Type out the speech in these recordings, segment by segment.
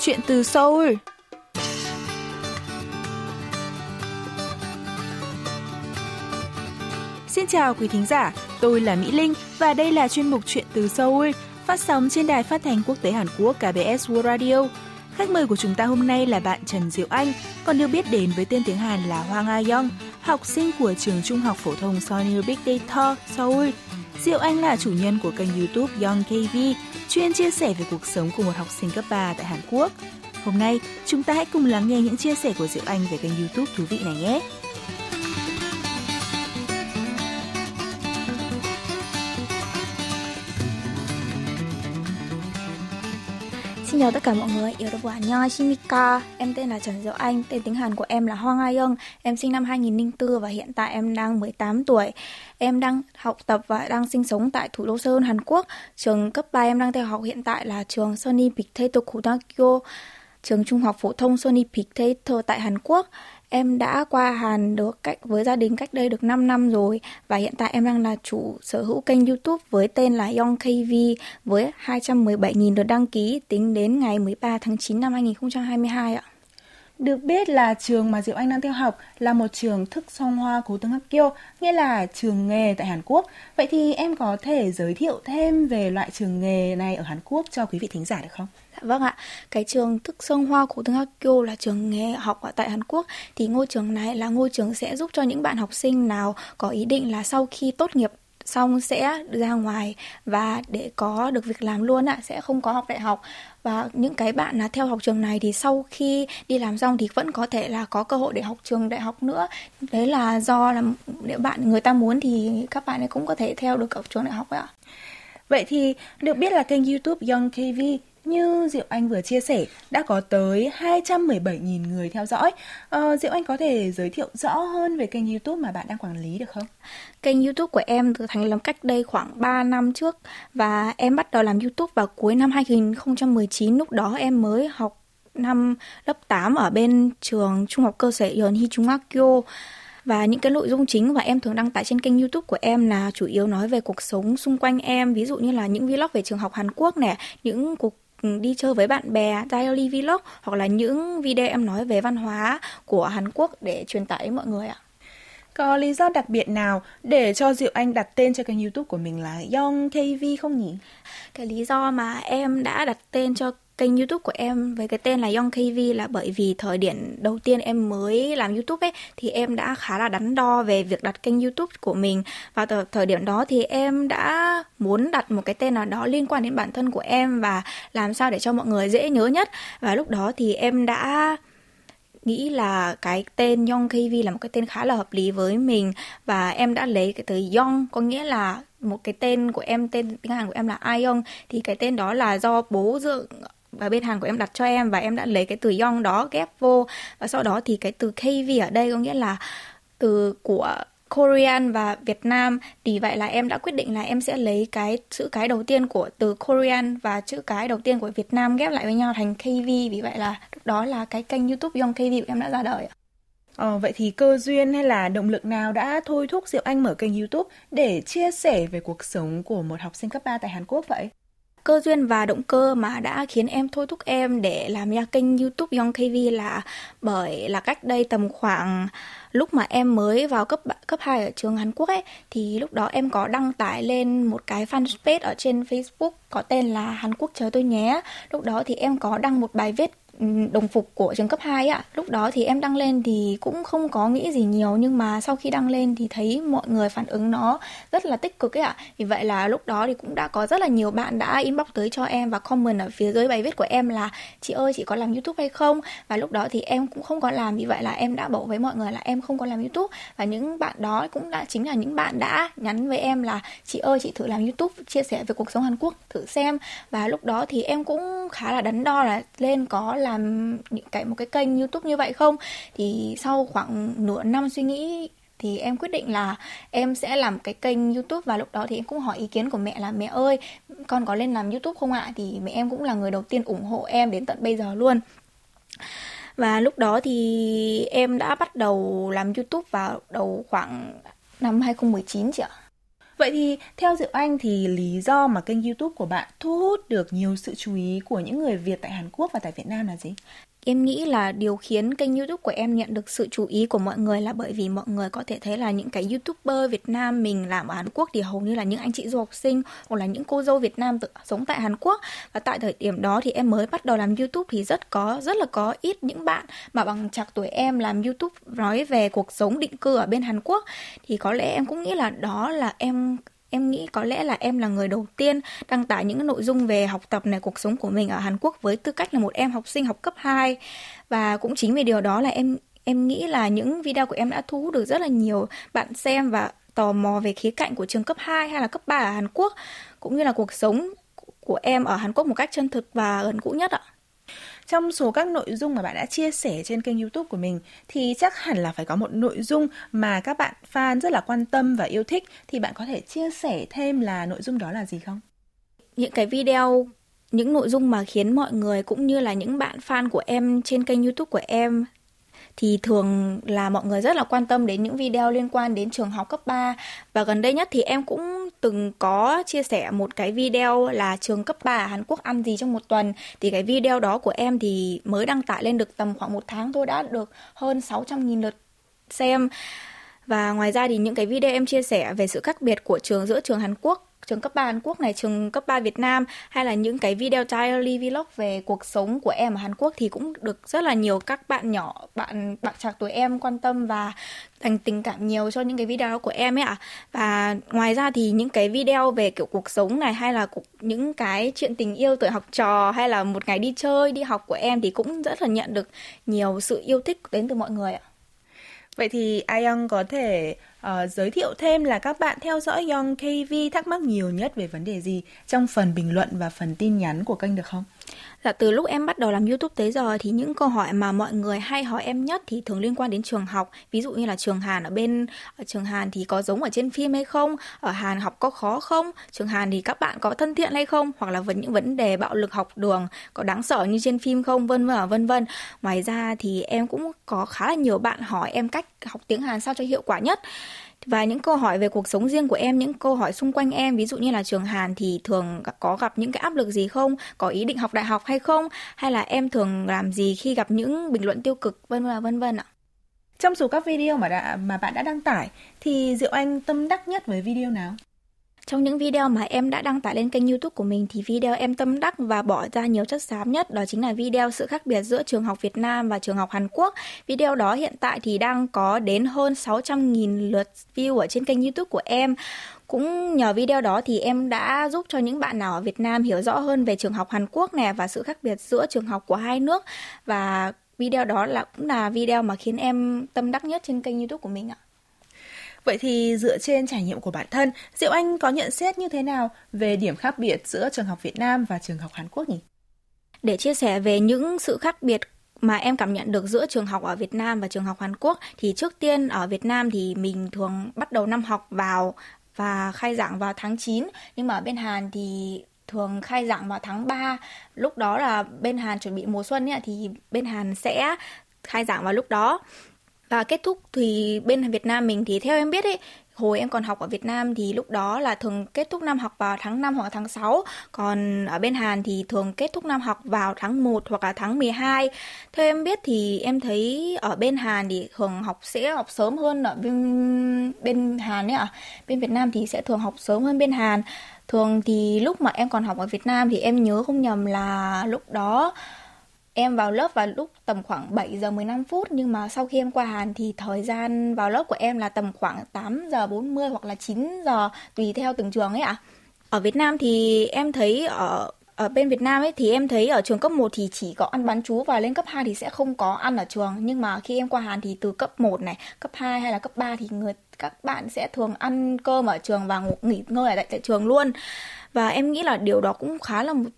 Chuyện từ Seoul Xin chào quý thính giả, tôi là Mỹ Linh và đây là chuyên mục Chuyện từ Seoul phát sóng trên đài phát thanh quốc tế Hàn Quốc KBS World Radio. Khách mời của chúng ta hôm nay là bạn Trần Diệu Anh, còn được biết đến với tên tiếng Hàn là Hoàng A Young, học sinh của trường trung học phổ thông Sonil Big Data Seoul. Diệu Anh là chủ nhân của kênh YouTube Young KV, chuyên chia sẻ về cuộc sống của một học sinh cấp 3 tại Hàn Quốc. Hôm nay, chúng ta hãy cùng lắng nghe những chia sẻ của Diệu Anh về kênh YouTube thú vị này nhé. Xin chào tất cả mọi người, yêu đồ Nho Shimika. Em tên là Trần Diệu Anh, tên tiếng Hàn của em là Hoang Ai Young. Em sinh năm 2004 và hiện tại em đang 18 tuổi. Em đang học tập và đang sinh sống tại thủ đô Seoul, Hàn Quốc. Trường cấp 3 em đang theo học hiện tại là trường Sony Big Potato Kodakyo, trường trung học phổ thông Sony Big Potato tại Hàn Quốc. Em đã qua Hàn được cách với gia đình cách đây được 5 năm rồi và hiện tại em đang là chủ sở hữu kênh YouTube với tên là Young KV với 217.000 lượt đăng ký tính đến ngày 13 tháng 9 năm 2022 ạ. Được biết là trường mà Diệu Anh đang theo học là một trường thức song hoa cố tướng Hakyo, nghĩa là trường nghề tại Hàn Quốc. Vậy thì em có thể giới thiệu thêm về loại trường nghề này ở Hàn Quốc cho quý vị thính giả được không? Dạ vâng ạ, cái trường thức Sông hoa của tướng Hakyo là trường nghề học ở tại Hàn Quốc. Thì ngôi trường này là ngôi trường sẽ giúp cho những bạn học sinh nào có ý định là sau khi tốt nghiệp xong sẽ ra ngoài và để có được việc làm luôn ạ sẽ không có học đại học. Và những cái bạn là theo học trường này thì sau khi đi làm xong thì vẫn có thể là có cơ hội để học trường đại học nữa. Đấy là do là nếu bạn người ta muốn thì các bạn ấy cũng có thể theo được ở trường đại học ạ. Vậy thì được biết là kênh YouTube Young KV như Diệu Anh vừa chia sẻ đã có tới 217.000 người theo dõi. À, Diệu Anh có thể giới thiệu rõ hơn về kênh YouTube mà bạn đang quản lý được không? Kênh YouTube của em được thành lập cách đây khoảng 3 năm trước và em bắt đầu làm YouTube vào cuối năm 2019. Lúc đó em mới học năm lớp 8 ở bên trường trung học cơ sở Yeonhee Hichungakyo và những cái nội dung chính mà em thường đăng tải trên kênh YouTube của em là chủ yếu nói về cuộc sống xung quanh em, ví dụ như là những vlog về trường học Hàn Quốc nè, những cuộc đi chơi với bạn bè, daily vlog hoặc là những video em nói về văn hóa của Hàn Quốc để truyền tải đến mọi người ạ. Có lý do đặc biệt nào để cho Diệu Anh đặt tên cho kênh YouTube của mình là Young KV không nhỉ? Cái lý do mà em đã đặt tên cho kênh YouTube của em với cái tên là Young KV là bởi vì thời điểm đầu tiên em mới làm YouTube ấy, thì em đã khá là đắn đo về việc đặt kênh YouTube của mình. Và từ thời điểm đó thì em đã muốn đặt một cái tên nào đó liên quan đến bản thân của em và làm sao để cho mọi người dễ nhớ nhất. Và lúc đó thì em đã nghĩ là cái tên Young KV là một cái tên khá là hợp lý với mình. Và em đã lấy cái từ Young có nghĩa là một cái tên của em, tên tiếng Hàn của em là ion. Thì cái tên đó là do bố dựng và bên Hàn của em đặt cho em và em đã lấy cái từ Young đó ghép vô. Và sau đó thì cái từ KV ở đây có nghĩa là từ của Korean và Việt Nam. Thì vậy là em đã quyết định là em sẽ lấy cái chữ cái đầu tiên của từ Korean và chữ cái đầu tiên của Việt Nam ghép lại với nhau thành KV vì vậy là lúc đó là cái kênh YouTube Young KV của em đã ra đời Ờ, vậy thì cơ duyên hay là động lực nào đã thôi thúc Diệu Anh mở kênh YouTube để chia sẻ về cuộc sống của một học sinh cấp 3 tại Hàn Quốc vậy? Cơ duyên và động cơ mà đã khiến em thôi thúc em để làm ra kênh YouTube Young KV là bởi là cách đây tầm khoảng lúc mà em mới vào cấp cấp 2 ở trường Hàn Quốc ấy, thì lúc đó em có đăng tải lên một cái fanpage ở trên Facebook có tên là Hàn Quốc chờ tôi nhé. Lúc đó thì em có đăng một bài viết đồng phục của trường cấp 2 ạ. Lúc đó thì em đăng lên thì cũng không có nghĩ gì nhiều, nhưng mà sau khi đăng lên thì thấy mọi người phản ứng nó rất là tích cực ấy ạ. Vì vậy là lúc đó thì cũng đã có rất là nhiều bạn đã inbox tới cho em và comment ở phía dưới bài viết của em là, chị ơi, chị có làm YouTube hay không? Và lúc đó thì em cũng không có làm, vì vậy là em đã bảo với mọi người là em không có làm YouTube và những bạn đó cũng đã, chính là những bạn đã nhắn với em là, chị ơi, chị thử làm YouTube, chia sẻ về cuộc sống Hàn Quốc, thử xem và lúc đó thì em cũng khá là đắn đo là lên có là làm những cái, một cái kênh YouTube như vậy không? Thì sau khoảng nửa năm suy nghĩ thì em quyết định là em sẽ làm cái kênh YouTube và lúc đó thì em cũng hỏi ý kiến của mẹ là, mẹ ơi, con có lên làm YouTube không ạ? Thì mẹ em cũng là người đầu tiên ủng hộ em đến tận bây giờ luôn. Và lúc đó thì em đã bắt đầu làm YouTube vào đầu khoảng năm 2019 chị ạ. Vậy thì theo Diệu Anh thì lý do mà kênh YouTube của bạn thu hút được nhiều sự chú ý của những người Việt tại Hàn Quốc và tại Việt Nam là gì? Em nghĩ là điều khiến kênh YouTube của em nhận được sự chú ý của mọi người là bởi vì mọi người có thể thấy là những cái YouTuber Việt Nam mình làm ở Hàn Quốc thì hầu như là những anh chị du học sinh hoặc là những cô dâu Việt Nam tự sống tại Hàn Quốc. Và tại thời điểm đó thì em mới bắt đầu làm YouTube thì rất có, rất là có ít những bạn mà bằng chạc tuổi em làm YouTube nói về cuộc sống định cư ở bên Hàn Quốc thì có lẽ em cũng nghĩ là đó là em Em nghĩ có lẽ là em là người đầu tiên đăng tải những nội dung về học tập này, cuộc sống của mình ở Hàn Quốc với tư cách là một em học sinh học cấp 2. Và cũng chính vì điều đó là em em nghĩ là những video của em đã thu hút được rất là nhiều bạn xem và tò mò về khía cạnh của trường cấp 2 hay là cấp 3 ở Hàn Quốc cũng như là cuộc sống của em ở Hàn Quốc một cách chân thực và gần gũi nhất ạ. Trong số các nội dung mà bạn đã chia sẻ trên kênh YouTube của mình, thì chắc hẳn là phải có một nội dung mà các bạn fan rất là quan tâm và yêu thích thì bạn có thể chia sẻ thêm là nội dung đó là gì không? Những cái video, những nội dung mà khiến mọi người cũng như là những bạn fan của em trên kênh YouTube của em thì thường là mọi người rất là quan tâm đến những video liên quan đến trường học cấp 3 và gần đây nhất thì em cũng từng có chia sẻ một cái video là trường cấp 3 ở Hàn Quốc ăn gì trong một tuần. Thì cái video đó của em thì mới đăng tải lên được tầm khoảng một tháng thôi, đã được hơn 600.000 lượt xem. Và ngoài ra thì những cái video em chia sẻ về sự khác biệt của trường giữa trường Hàn Quốc trường cấp 3 Hàn Quốc này, trường cấp 3 Việt Nam hay là những cái video diary vlog về cuộc sống của em ở Hàn Quốc thì cũng được rất là nhiều các bạn nhỏ, bạn bạn trạc tuổi em quan tâm và dành tình cảm nhiều cho những cái video của em ấy ạ. À. Và ngoài ra thì những cái video về kiểu cuộc sống này hay là những cái chuyện tình yêu tuổi học trò hay là một ngày đi chơi, đi học của em thì cũng rất là nhận được nhiều sự yêu thích đến từ mọi người ạ. Vậy thì Ayong có thể uh, giới thiệu thêm là các bạn theo dõi Young KV thắc mắc nhiều nhất về vấn đề gì trong phần bình luận và phần tin nhắn của kênh được không? Dạ từ lúc em bắt đầu làm YouTube tới giờ thì những câu hỏi mà mọi người hay hỏi em nhất thì thường liên quan đến trường học. Ví dụ như là trường Hàn ở bên ở trường Hàn thì có giống ở trên phim hay không? Ở Hàn học có khó không? Trường Hàn thì các bạn có thân thiện hay không? Hoặc là vấn những vấn đề bạo lực học đường có đáng sợ như trên phim không? Vân vân vân vân. Ngoài ra thì em cũng có khá là nhiều bạn hỏi em cách học tiếng Hàn sao cho hiệu quả nhất và những câu hỏi về cuộc sống riêng của em, những câu hỏi xung quanh em, ví dụ như là trường Hàn thì thường có gặp những cái áp lực gì không? Có ý định học đại học hay không? Hay là em thường làm gì khi gặp những bình luận tiêu cực, vân vân vân vân ạ? Trong số các video mà đã, mà bạn đã đăng tải, thì Diệu Anh tâm đắc nhất với video nào? Trong những video mà em đã đăng tải lên kênh YouTube của mình thì video em tâm đắc và bỏ ra nhiều chất xám nhất, đó chính là video sự khác biệt giữa trường học Việt Nam và trường học Hàn Quốc. Video đó hiện tại thì đang có đến hơn 600.000 lượt view ở trên kênh YouTube của em. Cũng nhờ video đó thì em đã giúp cho những bạn nào ở Việt Nam hiểu rõ hơn về trường học Hàn Quốc nè và sự khác biệt giữa trường học của hai nước và video đó là cũng là video mà khiến em tâm đắc nhất trên kênh YouTube của mình ạ. Vậy thì dựa trên trải nghiệm của bản thân, Diệu Anh có nhận xét như thế nào về điểm khác biệt giữa trường học Việt Nam và trường học Hàn Quốc nhỉ? Để chia sẻ về những sự khác biệt mà em cảm nhận được giữa trường học ở Việt Nam và trường học Hàn Quốc thì trước tiên ở Việt Nam thì mình thường bắt đầu năm học vào và khai giảng vào tháng 9 nhưng mà ở bên Hàn thì thường khai giảng vào tháng 3 lúc đó là bên Hàn chuẩn bị mùa xuân ấy, thì bên Hàn sẽ khai giảng vào lúc đó và kết thúc thì bên Việt Nam mình thì theo em biết ấy, hồi em còn học ở Việt Nam thì lúc đó là thường kết thúc năm học vào tháng 5 hoặc tháng 6 còn ở bên Hàn thì thường kết thúc năm học vào tháng 1 hoặc là tháng 12 theo em biết thì em thấy ở bên Hàn thì thường học sẽ học sớm hơn ở bên bên Hàn ấy ạ. À. bên Việt Nam thì sẽ thường học sớm hơn bên Hàn. Thường thì lúc mà em còn học ở Việt Nam thì em nhớ không nhầm là lúc đó Em vào lớp vào lúc tầm khoảng 7 giờ 15 phút nhưng mà sau khi em qua Hàn thì thời gian vào lớp của em là tầm khoảng 8 giờ 40 hoặc là 9 giờ tùy theo từng trường ấy ạ. À. Ở Việt Nam thì em thấy ở ở bên Việt Nam ấy thì em thấy ở trường cấp 1 thì chỉ có ăn bán chú và lên cấp 2 thì sẽ không có ăn ở trường nhưng mà khi em qua Hàn thì từ cấp 1 này, cấp 2 hay là cấp 3 thì người các bạn sẽ thường ăn cơm ở trường và ngủ, nghỉ ngơi ở tại, tại trường luôn. Và em nghĩ là điều đó cũng khá là một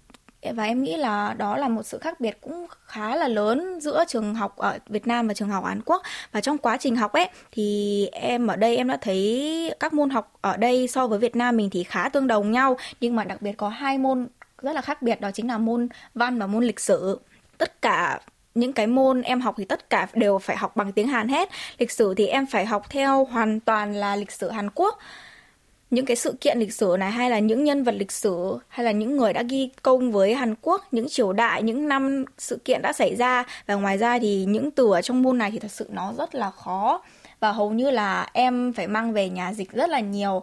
và em nghĩ là đó là một sự khác biệt cũng khá là lớn giữa trường học ở Việt Nam và trường học ở Hàn Quốc. Và trong quá trình học ấy, thì em ở đây em đã thấy các môn học ở đây so với Việt Nam mình thì khá tương đồng nhau. Nhưng mà đặc biệt có hai môn rất là khác biệt, đó chính là môn văn và môn lịch sử. Tất cả những cái môn em học thì tất cả đều phải học bằng tiếng Hàn hết. Lịch sử thì em phải học theo hoàn toàn là lịch sử Hàn Quốc những cái sự kiện lịch sử này hay là những nhân vật lịch sử hay là những người đã ghi công với Hàn Quốc, những triều đại, những năm sự kiện đã xảy ra và ngoài ra thì những từ ở trong môn này thì thật sự nó rất là khó. Và hầu như là em phải mang về nhà dịch rất là nhiều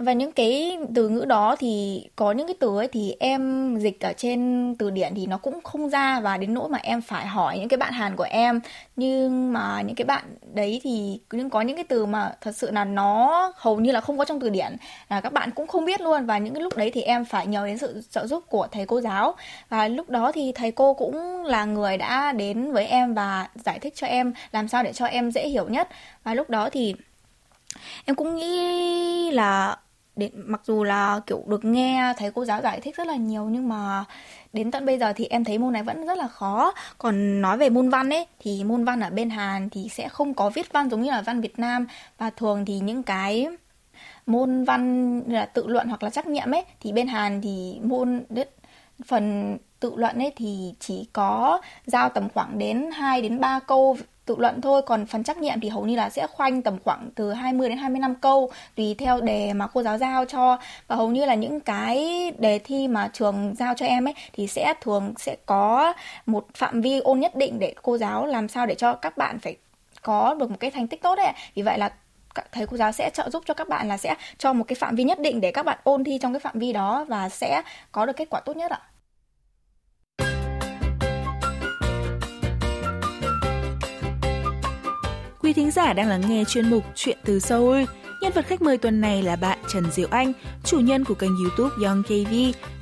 và những cái từ ngữ đó thì có những cái từ ấy thì em dịch ở trên từ điển thì nó cũng không ra và đến nỗi mà em phải hỏi những cái bạn Hàn của em. Nhưng mà những cái bạn đấy thì nhưng có những cái từ mà thật sự là nó hầu như là không có trong từ điển là các bạn cũng không biết luôn. Và những cái lúc đấy thì em phải nhờ đến sự trợ giúp của thầy cô giáo. Và lúc đó thì thầy cô cũng là người đã đến với em và giải thích cho em làm sao để cho em dễ hiểu nhất. Và lúc đó thì em cũng nghĩ là đến mặc dù là, kiểu, được nghe thầy cô giáo giải thích rất là nhiều, nhưng mà đến tận bây giờ thì em thấy môn này vẫn rất là khó. Còn nói về môn văn ấy, thì môn văn ở bên Hàn thì sẽ không có viết văn giống như là văn Việt Nam. Và thường thì những cái môn văn là tự luận hoặc là trắc nghiệm ấy, thì bên Hàn thì môn phần tự luận ấy thì chỉ có giao tầm khoảng đến 2 đến 3 câu tự luận thôi. Còn phần trắc nghiệm thì hầu như là sẽ khoanh tầm khoảng từ 20 đến 25 câu, tùy theo đề mà cô giáo giao cho. Và hầu như là những cái đề thi mà trường giao cho em ấy, thì sẽ thường sẽ có một phạm vi ôn nhất định để cô giáo làm sao để cho các bạn phải có được một cái thành tích tốt đấy vì vậy là thầy cô giáo sẽ trợ giúp cho các bạn là sẽ cho một cái phạm vi nhất định để các bạn ôn thi trong cái phạm vi đó và sẽ có được kết quả tốt nhất ạ. Quý thính giả đang lắng nghe chuyên mục Chuyện từ Seoul. Nhân vật khách mời tuần này là bạn Trần Diệu Anh, chủ nhân của kênh YouTube Young KV,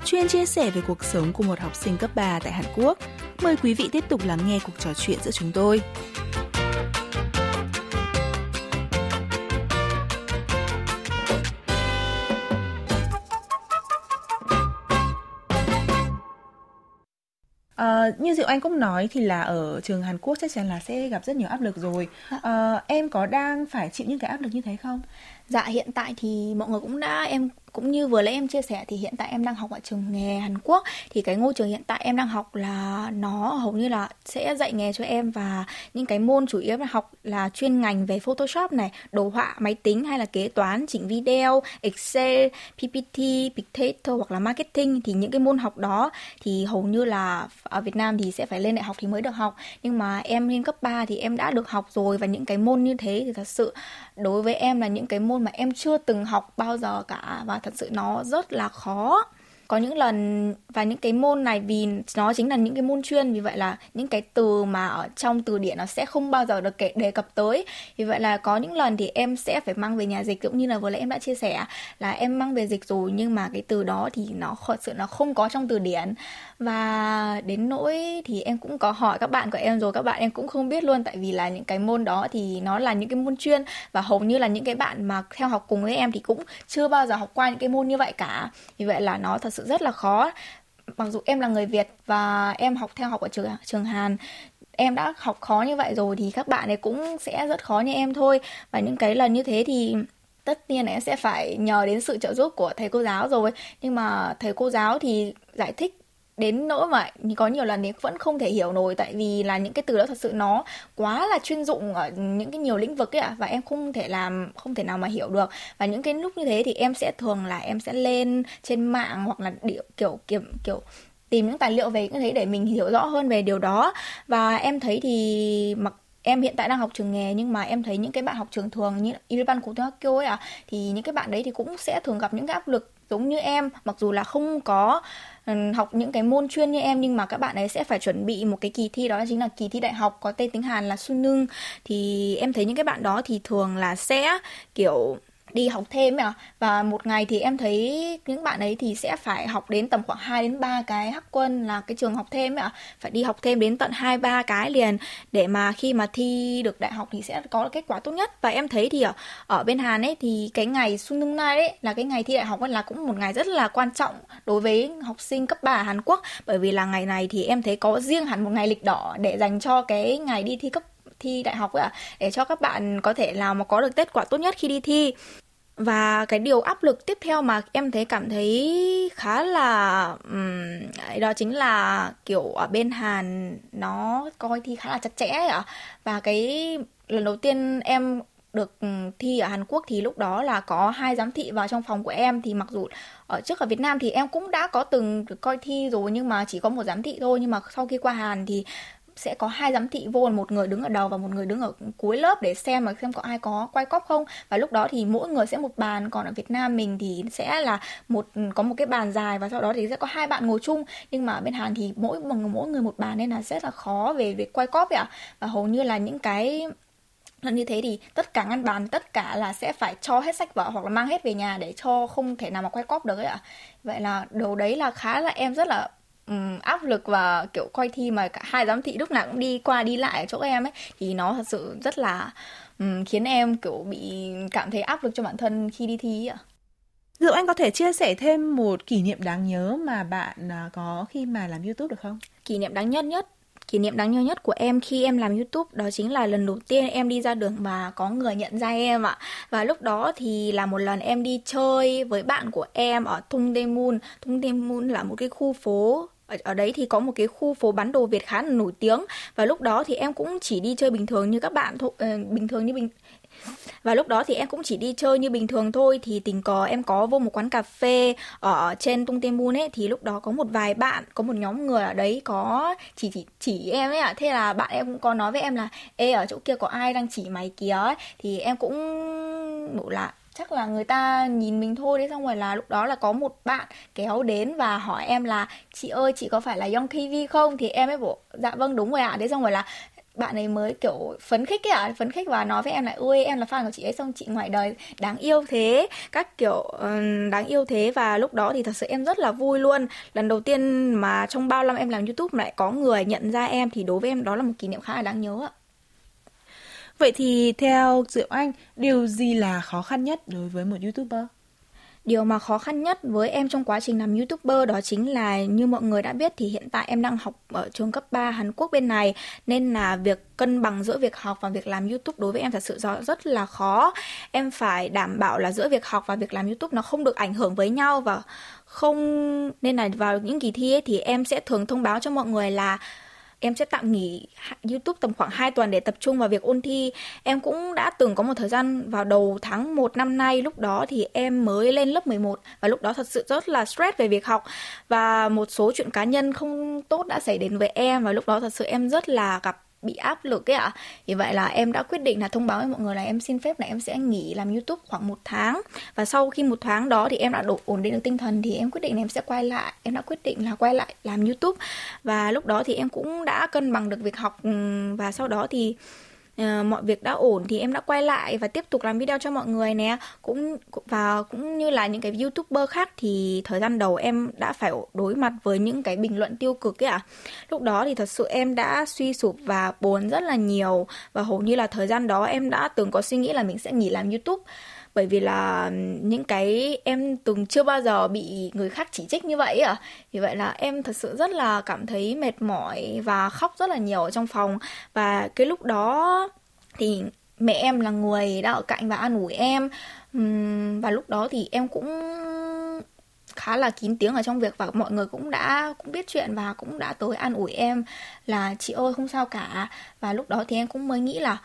chuyên chia sẻ về cuộc sống của một học sinh cấp 3 tại Hàn Quốc. Mời quý vị tiếp tục lắng nghe cuộc trò chuyện giữa chúng tôi. Uh, như Diệu Anh cũng nói thì là ở trường Hàn Quốc chắc chắn là sẽ gặp rất nhiều áp lực rồi. Uh, em có đang phải chịu những cái áp lực như thế không? Dạ hiện tại thì mọi người cũng đã em cũng như vừa nãy em chia sẻ thì hiện tại em đang học ở trường nghề Hàn Quốc. Thì cái ngôi trường hiện tại em đang học là nó hầu như là sẽ dạy nghề cho em và những cái môn chủ yếu là học là chuyên ngành về Photoshop này, đồ họa máy tính hay là kế toán, chỉnh video, Excel, PPT, Pictator hoặc là marketing. Thì những cái môn học đó thì hầu như là ở Việt Nam thì sẽ phải lên đại học thì mới được học. Nhưng mà em lên cấp 3 thì em đã được học rồi và những cái môn như thế thì thật sự đối với em là những cái môn mà em chưa từng học bao giờ cả. Và thật sự nó rất là khó có những lần, và những cái môn này vì nó chính là những cái môn chuyên, vì vậy là những cái từ mà ở trong từ điển nó sẽ không bao giờ được kể, đề cập tới. Vì vậy là có những lần thì em sẽ phải mang về nhà dịch, cũng như là vừa nãy em đã chia sẻ, là em mang về dịch rồi, nhưng mà cái từ đó thì nó thật sự nó không có trong từ điển. Và đến nỗi thì em cũng có hỏi các bạn của em rồi, các bạn em cũng không biết luôn, tại vì là những cái môn đó thì nó là những cái môn chuyên, và hầu như là những cái bạn mà theo học cùng với em thì cũng chưa bao giờ học qua những cái môn như vậy cả. Vì vậy là nó thật sự rất là khó. Mặc dù em là người Việt và em học theo học ở trường trường Hàn, em đã học khó như vậy rồi thì các bạn ấy cũng sẽ rất khó như em thôi. Và những cái lần như thế thì tất nhiên là em sẽ phải nhờ đến sự trợ giúp của thầy cô giáo rồi. Nhưng mà thầy cô giáo thì giải thích đến nỗi mà có nhiều lần thì vẫn không thể hiểu nổi tại vì là những cái từ đó thật sự nó quá là chuyên dụng ở những cái nhiều lĩnh vực ấy ạ và em không thể làm không thể nào mà hiểu được. Và những cái lúc như thế thì em sẽ thường là em sẽ lên trên mạng hoặc là điệu, kiểu kiểu kiểu tìm những tài liệu về những thế để mình hiểu rõ hơn về điều đó. Và em thấy thì mặc em hiện tại đang học trường nghề nhưng mà em thấy những cái bạn học trường thường như Iriban Kutohakyo ấy à thì những cái bạn đấy thì cũng sẽ thường gặp những cái áp lực giống như em mặc dù là không có học những cái môn chuyên như em nhưng mà các bạn ấy sẽ phải chuẩn bị một cái kỳ thi đó chính là kỳ thi đại học có tên tiếng Hàn là Sunung thì em thấy những cái bạn đó thì thường là sẽ, kiểu đi học thêm à và một ngày thì em thấy những bạn ấy thì sẽ phải học đến tầm khoảng 2 đến 3 cái hắc quân là cái trường học thêm ạ. Phải đi học thêm đến tận 2 3 cái liền. Để mà khi mà thi được đại học thì sẽ có kết quả tốt nhất. Và em thấy thì ở, ở bên Hàn ấy thì cái ngày Sunung Nai ấy là cái ngày thi đại học ấy là cũng một ngày rất là quan trọng đối với học sinh cấp 3 ở Hàn Quốc. Bởi vì là ngày này thì em thấy có riêng hẳn một ngày lịch đỏ để dành cho cái ngày đi thi cấp thi đại học ấy ạ. Để cho các bạn có thể nào mà có được kết quả tốt nhất khi đi thi và cái điều áp lực tiếp theo mà em thấy cảm thấy khá là um, đó chính là kiểu ở bên Hàn nó coi thi khá là chặt chẽ ạ. Và cái lần đầu tiên em được thi ở Hàn Quốc thì lúc đó là có hai giám thị vào trong phòng của em. Thì mặc dù ở trước ở Việt Nam thì em cũng đã có từng coi thi rồi nhưng mà chỉ có một giám thị thôi. Nhưng mà sau khi qua Hàn thì sẽ có hai giám thị vô, một người đứng ở đầu và một người đứng ở cuối lớp để xem mà xem có ai có quay cóp không. Và lúc đó thì mỗi người sẽ một bàn, còn ở Việt Nam mình thì sẽ là một, có một cái bàn dài và sau đó thì sẽ có hai bạn ngồi chung. Nhưng mà bên Hàn thì mỗi mỗi người một bàn nên là rất là khó về việc quay cóp ạ. Và hầu như là những cái là như thế thì tất cả ngăn bàn, tất cả là sẽ phải cho hết sách vở hoặc là mang hết về nhà để cho không thể nào mà quay cóp được ấy ạ. Vậy là đầu đấy là khá là em rất là um, áp lực và kiểu coi thi mà cả hai giám thị lúc nào cũng đi qua đi lại ở chỗ em ấy thì nó thật sự rất là um, khiến em kiểu bị cảm thấy áp lực cho bản thân khi đi thi ạ. Diệu Anh có thể chia sẻ thêm một kỷ niệm đáng nhớ mà bạn à, có khi mà làm YouTube được không? Kỷ niệm đáng nhất nhất kỷ niệm đáng nhớ nhất của em khi em làm YouTube đó chính là lần đầu tiên em đi ra đường mà có người nhận ra em ạ. Và lúc đó thì là một lần em đi chơi với bạn của em ở Thung Daemun. Thung Daemun là một cái khu phố ở, ở đấy thì có một cái khu phố bán đồ Việt khá là nổi tiếng. Và lúc đó thì em cũng chỉ đi chơi bình thường như các bạn thôi uh, bình thường như bình và lúc đó thì em cũng chỉ đi chơi như bình thường thôi. Thì tình cờ em có vô một quán cà phê ở trên tung Tiên Moon ấy. Thì lúc đó có một vài bạn có một nhóm người ở đấy có chỉ chỉ chỉ em ấy ạ. À. thế là bạn em cũng có nói với em là ê ở chỗ kia có ai đang chỉ mày kìa? Ấy thì em cũng bộ là chắc là người ta nhìn mình thôi đấy xong rồi là lúc đó là có một bạn kéo đến và hỏi em là chị ơi chị có phải là Young KV không? Thì em ấy bộ dạ vâng đúng rồi ạ. À. đấy xong rồi là bạn ấy mới kiểu phấn khích ấy ạ phấn khích và nói với em là ôi em là fan của chị ấy xong chị ngoài đời đáng yêu thế. Các kiểu um, đáng yêu thế và lúc đó thì thật sự em rất là vui luôn. Lần đầu tiên mà trong bao năm em làm youtube mà lại có người nhận ra em thì đối với em đó là một kỷ niệm khá là đáng nhớ ạ. Vậy thì theo Diệu Anh, điều gì là khó khăn nhất đối với một YouTuber? Điều mà khó khăn nhất với em trong quá trình làm YouTuber đó chính là như mọi người đã biết thì hiện tại em đang học ở trường cấp 3 Hàn Quốc bên này nên là việc cân bằng giữa việc học và việc làm YouTube đối với em thật sự rất là khó. Em phải đảm bảo là giữa việc học và việc làm YouTube nó không được ảnh hưởng với nhau và không nên là vào những kỳ thi ấy, thì em sẽ thường thông báo cho mọi người là em sẽ tạm nghỉ YouTube tầm khoảng 2 tuần để tập trung vào việc ôn thi. Em cũng đã từng có một thời gian vào đầu tháng 1 năm nay, lúc đó thì em mới lên lớp 11 và lúc đó thật sự rất là stress về việc học và một số chuyện cá nhân không tốt đã xảy đến với em và lúc đó thật sự em rất là gặp bị áp lực ấy ạ. Thì vậy là em đã quyết định là thông báo với mọi người là em xin phép là em sẽ nghỉ làm youtube khoảng một tháng. Và sau khi một tháng đó thì em đã đủ ổn định được tinh thần thì em quyết định là em sẽ quay lại. Em đã quyết định là quay lại làm youtube. Và lúc đó thì em cũng đã cân bằng được việc học và sau đó thì uh, mọi việc đã ổn thì em đã quay lại và tiếp tục làm video cho mọi người nè. Cũng và cũng như là những cái youtuber khác thì thời gian đầu em đã phải đối mặt với những cái bình luận tiêu cực ấy ạ. À. lúc đó thì thật sự em đã suy sụp và buồn rất là nhiều. Và hầu như là thời gian đó em đã từng có suy nghĩ là mình sẽ nghỉ làm youtube bởi vì là những cái em từng chưa bao giờ bị người khác chỉ trích như vậy à vì vậy là em thật sự rất là cảm thấy mệt mỏi và khóc rất là nhiều ở trong phòng. Và cái lúc đó thì mẹ em là người đã ở cạnh và an ủi em. Và lúc đó thì em cũng khá là kín tiếng ở trong việc và mọi người cũng đã, cũng biết chuyện và cũng đã tới an ủi em là, chị ơi, không sao cả. Và lúc đó thì em cũng mới nghĩ là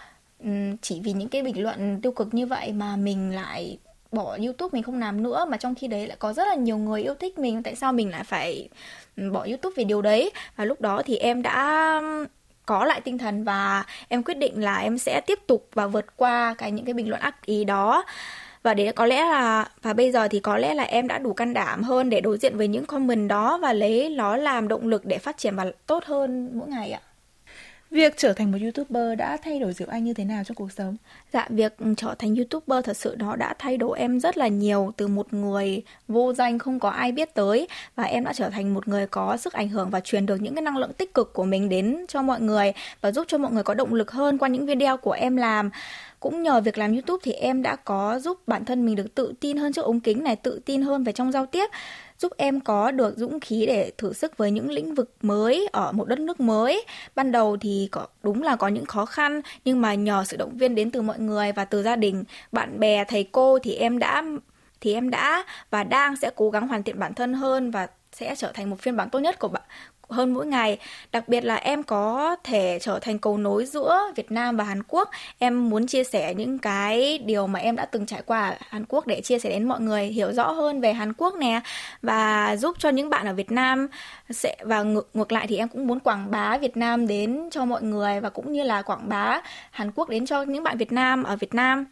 Ừ, chỉ vì những cái bình luận tiêu cực như vậy mà mình lại bỏ YouTube mình không làm nữa, mà trong khi đấy lại có rất là nhiều người yêu thích mình, tại sao mình lại phải ừ, bỏ YouTube vì điều đấy và lúc đó thì em đã có lại tinh thần và em quyết định là em sẽ tiếp tục và vượt qua cái những cái bình luận ác ý đó và để có lẽ là, và bây giờ thì có lẽ là em đã đủ can đảm hơn để đối diện với những comment đó và lấy, nó làm động lực để phát triển và tốt hơn mỗi ngày ạ. Việc trở thành một YouTuber đã thay đổi Diệu Anh như thế nào trong cuộc sống? Dạ, việc trở thành YouTuber thật sự nó đã thay đổi em rất là nhiều từ một người vô danh không có ai biết tới và em đã trở thành một người có sức ảnh hưởng và truyền được những cái năng lượng tích cực của mình đến cho mọi người và giúp cho mọi người có động lực hơn qua những video của em làm cũng nhờ việc làm YouTube thì em đã có giúp bản thân mình được tự tin hơn trước ống kính này, tự tin hơn về trong giao tiếp giúp em có được dũng khí để thử sức với những lĩnh vực mới ở một đất nước mới. Ban đầu thì có đúng là có những khó khăn nhưng mà nhờ sự động viên đến từ mọi người và từ gia đình, bạn bè, thầy cô thì em đã thì em đã và đang sẽ cố gắng hoàn thiện bản thân hơn và sẽ trở thành một phiên bản tốt nhất của bạn hơn mỗi ngày. Đặc biệt là em có thể trở thành cầu nối giữa Việt Nam và Hàn Quốc. Em muốn chia sẻ những cái điều mà em đã từng trải qua ở Hàn Quốc để chia sẻ đến mọi người hiểu rõ hơn về Hàn Quốc nè và giúp cho những bạn ở Việt Nam sẽ và ngược, ngược lại thì em cũng muốn quảng bá Việt Nam đến cho mọi người và cũng như là quảng bá Hàn Quốc đến cho những bạn Việt Nam ở Việt Nam.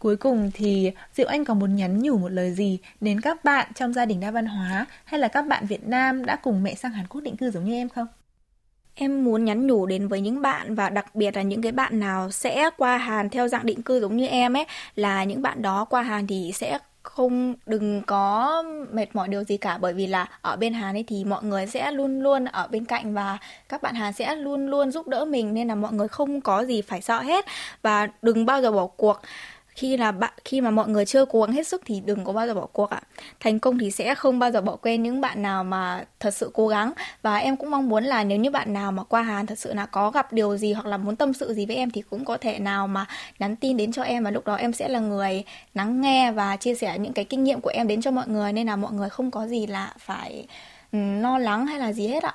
Cuối cùng thì, Diệu Anh có muốn nhắn nhủ một lời gì đến các bạn trong gia đình đa văn hóa hay là các bạn Việt Nam đã cùng mẹ sang Hàn Quốc định cư giống như em không? Em muốn nhắn nhủ đến với những bạn và đặc biệt là những cái bạn nào sẽ qua Hàn theo dạng định cư giống như em ấy, là những bạn đó qua Hàn thì sẽ không đừng có mệt mỏi điều gì cả bởi vì là ở bên Hàn ấy thì mọi người sẽ luôn luôn ở bên cạnh và các bạn Hàn sẽ luôn luôn giúp đỡ mình, nên là mọi người không có gì phải sợ hết và đừng bao giờ bỏ cuộc khi là bạn, khi mà mọi người chưa cố gắng hết sức thì đừng có bao giờ bỏ cuộc ạ. Thành công thì sẽ không bao giờ bỏ quên những bạn nào mà thật sự cố gắng. Và em cũng mong muốn là nếu như bạn nào mà qua Hàn thật sự là có gặp điều gì hoặc là muốn tâm sự gì với em thì cũng có thể nào mà nhắn tin đến cho em và lúc đó em sẽ là người lắng nghe và chia sẻ những cái kinh nghiệm của em đến cho mọi người. Nên là mọi người không có gì là phải ừ, lo lắng hay là gì hết ạ.